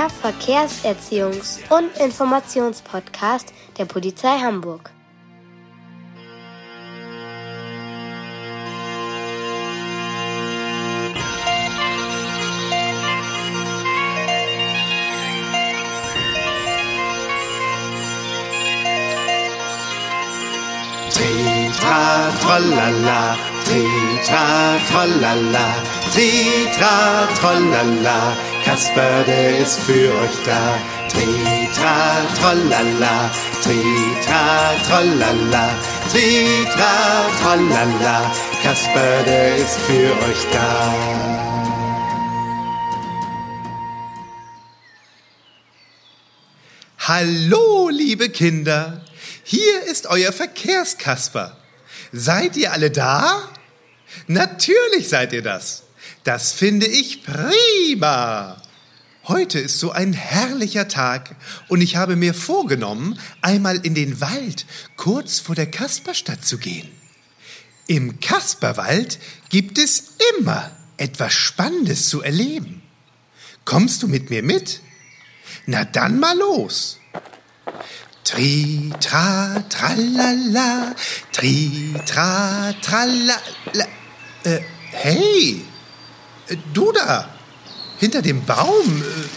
Der Verkehrserziehungs- und Informationspodcast der Polizei Hamburg. Tritra, trollala, tritra, trollala, tritra, trollala, Kasper, der ist für euch da. Tritra, trollala, tritra, trollala, tritra, trollala, Kasper, der ist für euch da. Hallo, liebe Kinder. Hier ist euer Verkehrskasper. Seid ihr alle da? Natürlich seid ihr das. Das finde ich prima. Heute ist so ein herrlicher Tag und ich habe mir vorgenommen, einmal in den Wald kurz vor der Kasperstadt zu gehen. Im Kasperwald gibt es immer etwas Spannendes zu erleben. Kommst du mit mir mit? Na dann mal los. Tri, tra, tralala, tri, tra, tralala. Äh, hey, du da, hinter dem Baum, äh,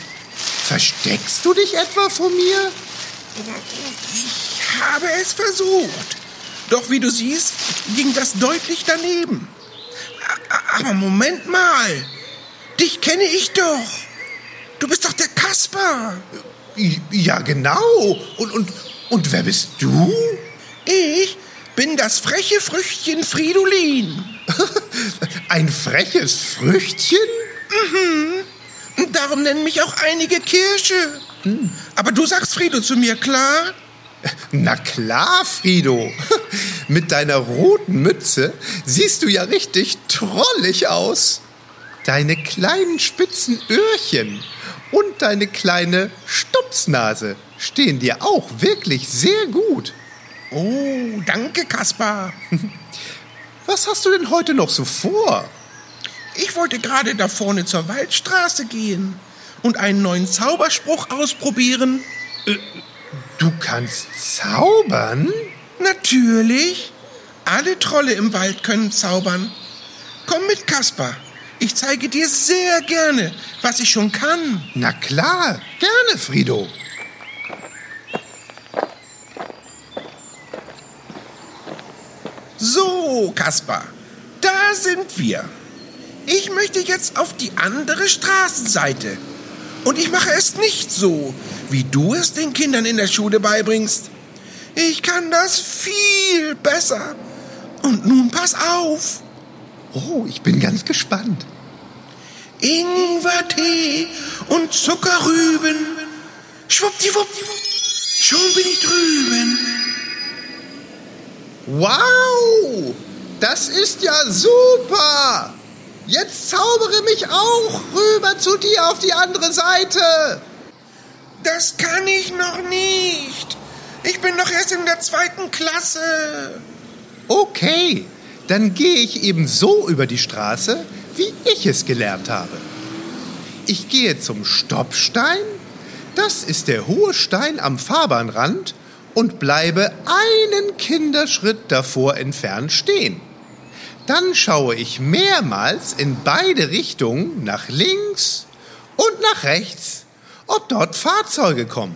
versteckst du dich etwa vor mir? Ich habe es versucht. Doch wie du siehst, ging das deutlich daneben. Aber Moment mal. Dich kenne ich doch. Du bist doch der Kasper. Ja, genau. Und, und, und wer bist du? Ich bin das freche Früchtchen Fridolin. Ein freches Früchtchen? Und darum nennen mich auch einige Kirsche. Aber du sagst Frido zu mir, klar? Na klar, Frido. Mit deiner roten Mütze siehst du ja richtig trollig aus. Deine kleinen spitzen Öhrchen und deine kleine Stupsnase stehen dir auch wirklich sehr gut. Oh, danke, Kaspar. Was hast du denn heute noch so vor? Ich wollte gerade da vorne zur Waldstraße gehen und einen neuen Zauberspruch ausprobieren. Du kannst zaubern? Natürlich. Alle Trolle im Wald können zaubern. Komm mit, Kaspar. Ich zeige dir sehr gerne, was ich schon kann. Na klar, gerne, Frido. So, Kaspar, da sind wir. Ich möchte jetzt auf die andere Straßenseite. Und ich mache es nicht so, wie du es den Kindern in der Schule beibringst. Ich kann das viel besser. Und nun pass auf. Oh, ich bin ganz gespannt. Ingwertee und Zuckerrüben. Schwuppdiwupp. Schon bin ich drüben. Wow, das ist ja super. Jetzt zaubere mich auch rüber zu dir auf die andere Seite. Das kann ich noch nicht. Ich bin doch erst in der zweiten Klasse. Okay, dann gehe ich eben so über die Straße, wie ich es gelernt habe. Ich gehe zum Stoppstein, das ist der hohe Stein am Fahrbahnrand, und bleibe einen Kinderschritt davor entfernt stehen. Dann schaue ich mehrmals in beide Richtungen, nach links und nach rechts, ob dort Fahrzeuge kommen.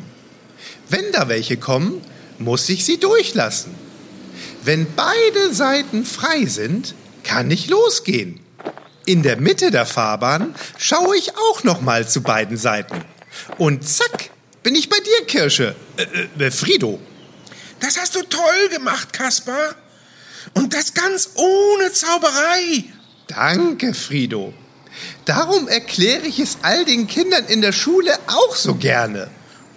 Wenn da welche kommen, muss ich sie durchlassen. Wenn beide Seiten frei sind, kann ich losgehen. In der Mitte der Fahrbahn schaue ich auch noch mal zu beiden Seiten. Und zack, bin ich bei dir, Kirsche. Äh, äh, Frido. Das hast du toll gemacht, Kaspar. Und das ganz ohne Zauberei. Danke, Frido. Darum erkläre ich es all den Kindern in der Schule auch so gerne.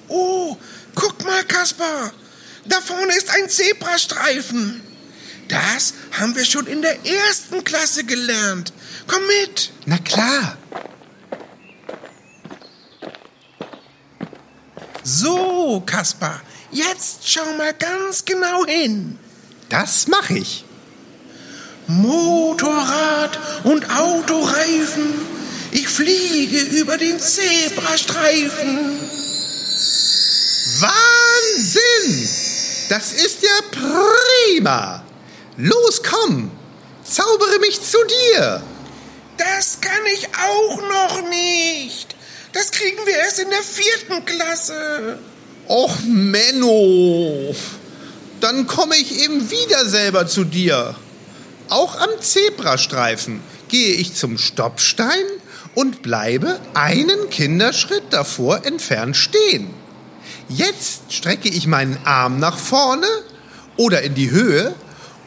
Oh, guck mal, Kaspar. Da vorne ist ein Zebrastreifen. Das haben wir schon in der ersten Klasse gelernt. Komm mit. Na klar. So, Kaspar, jetzt schau mal ganz genau hin. Das mache ich. Motorrad und Autoreifen. Ich fliege über den Zebrastreifen. Wahnsinn! Das ist ja prima! Los, komm! Zaubere mich zu dir! Das kann ich auch noch nicht. Das kriegen wir erst in der vierten Klasse. Och, Menno! Dann komme ich eben wieder selber zu dir. Auch am Zebrastreifen gehe ich zum Stoppstein und bleibe einen Kinderschritt davor entfernt stehen. Jetzt strecke ich meinen Arm nach vorne oder in die Höhe,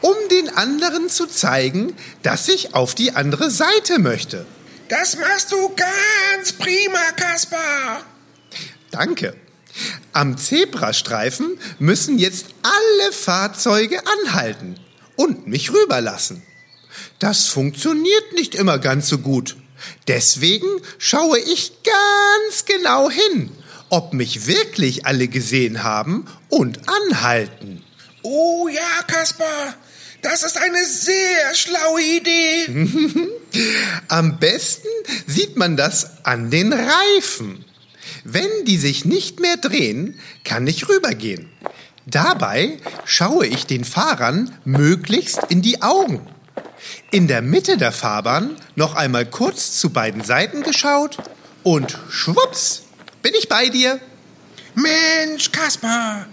um den anderen zu zeigen, dass ich auf die andere Seite möchte. Das machst du ganz prima, Kaspar. Danke. Am Zebrastreifen müssen jetzt alle Fahrzeuge anhalten und mich rüberlassen. Das funktioniert nicht immer ganz so gut. Deswegen schaue ich ganz genau hin, ob mich wirklich alle gesehen haben und anhalten. Oh ja, Kaspar. Das ist eine sehr schlaue Idee. Am besten sieht man das an den Reifen. Wenn die sich nicht mehr drehen, kann ich rübergehen. Dabei schaue ich den Fahrern möglichst in die Augen. In der Mitte der Fahrbahn noch einmal kurz zu beiden Seiten geschaut und schwupps, bin ich bei dir. Mensch, Kaspar.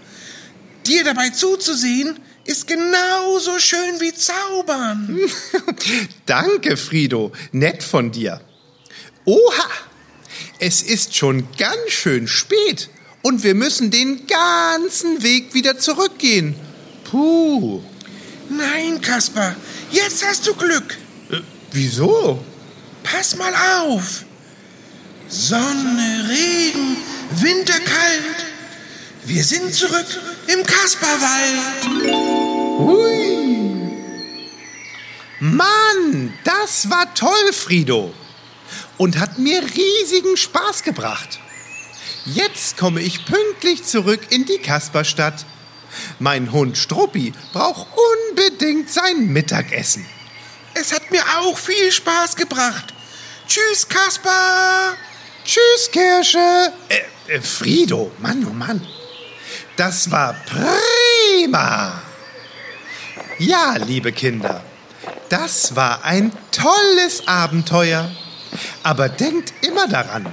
Dir dabei zuzusehen, ist genauso schön wie zaubern. Danke, Frido. Nett von dir. Oha! Es ist schon ganz schön spät und wir müssen den ganzen Weg wieder zurückgehen. Puh. Nein, Kaspar, jetzt hast du Glück. Wieso? Pass mal auf. Sonne, Regen, Winterkalt. Wir sind zurück im Kasperwald. Hui. Mann, das war toll, Frido. Und hat mir riesigen Spaß gebracht. Jetzt komme ich pünktlich zurück in die Kasperstadt. Mein Hund Struppi braucht unbedingt sein Mittagessen. Es hat mir auch viel Spaß gebracht. Tschüss, Kaspar. Tschüss, Kirsche. Äh, äh, Frido, Mann, oh Mann. Das war prima. Ja, liebe Kinder, das war ein tolles Abenteuer. Aber denkt immer daran,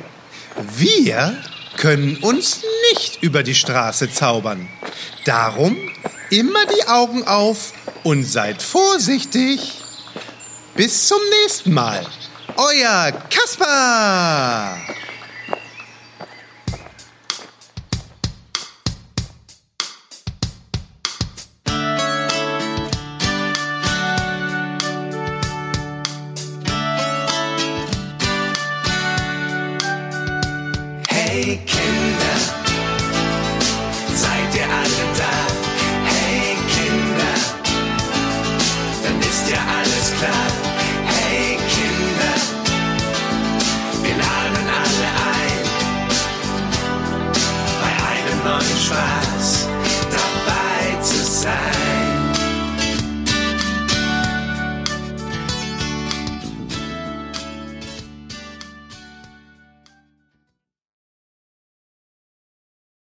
wir können uns nicht über die Straße zaubern. Darum immer die Augen auf und seid vorsichtig. Bis zum nächsten Mal. Euer Kaspar. Hey Kinder, seid ihr alle da? Hey Kinder, dann ist ja alles klar. Hey Kinder, wir laden alle ein bei einem neuen Spaß.